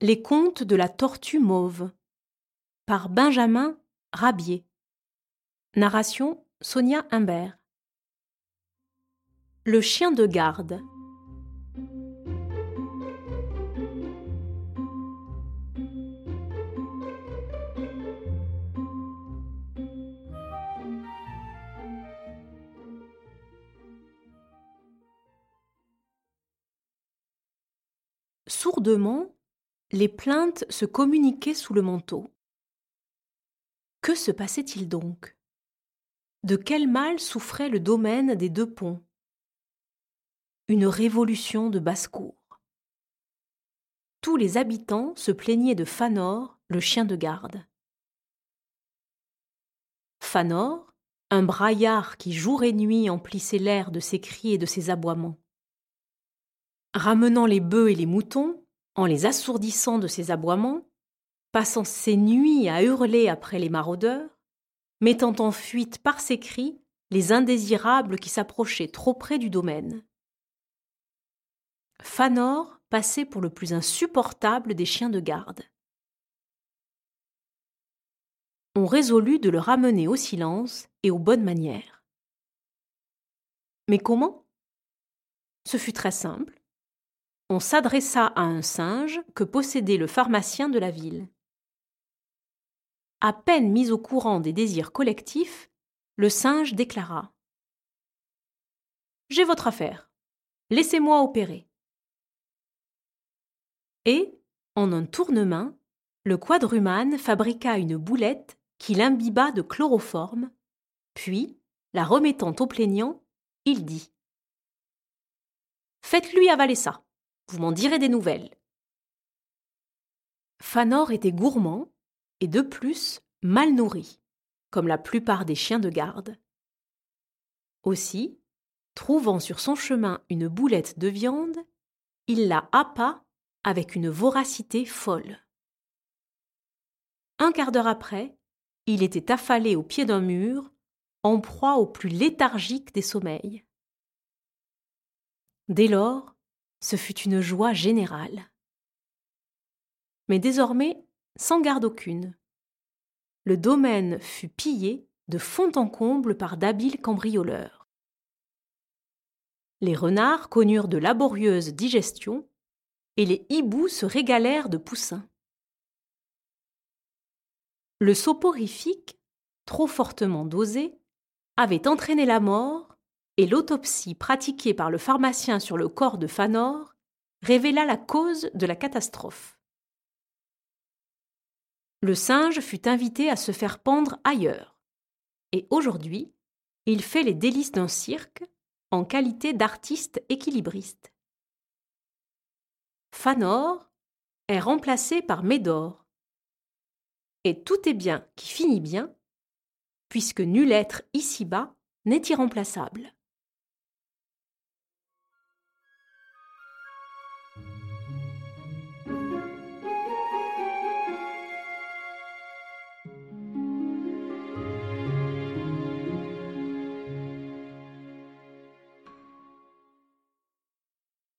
Les contes de la tortue mauve par Benjamin Rabier. Narration Sonia Humbert. Le chien de garde. Sourdement, les plaintes se communiquaient sous le manteau. Que se passait-il donc? De quel mal souffrait le domaine des deux ponts? Une révolution de basse-cour. Tous les habitants se plaignaient de Fanor, le chien de garde. Fanor, un braillard qui jour et nuit emplissait l'air de ses cris et de ses aboiements ramenant les bœufs et les moutons, en les assourdissant de ses aboiements, passant ses nuits à hurler après les maraudeurs, mettant en fuite par ses cris les indésirables qui s'approchaient trop près du domaine. Fanor passait pour le plus insupportable des chiens de garde. On résolut de le ramener au silence et aux bonnes manières. Mais comment? Ce fut très simple on s'adressa à un singe que possédait le pharmacien de la ville. À peine mis au courant des désirs collectifs, le singe déclara J'ai votre affaire. Laissez-moi opérer. Et, en un tournement, le quadrumane fabriqua une boulette qu'il imbiba de chloroforme, puis, la remettant au plaignant, il dit Faites-lui avaler ça. Vous m'en direz des nouvelles. Fanor était gourmand et de plus mal nourri, comme la plupart des chiens de garde. Aussi, trouvant sur son chemin une boulette de viande, il la happa avec une voracité folle. Un quart d'heure après, il était affalé au pied d'un mur, en proie au plus léthargique des sommeils. Dès lors, ce fut une joie générale. Mais désormais, sans garde aucune. Le domaine fut pillé de fond en comble par d'habiles cambrioleurs. Les renards connurent de laborieuses digestions et les hiboux se régalèrent de poussins. Le soporifique, trop fortement dosé, avait entraîné la mort et l'autopsie pratiquée par le pharmacien sur le corps de Fanor révéla la cause de la catastrophe. Le singe fut invité à se faire pendre ailleurs, et aujourd'hui, il fait les délices d'un cirque en qualité d'artiste équilibriste. Fanor est remplacé par Médor. Et tout est bien qui finit bien, puisque nul être ici-bas n'est irremplaçable.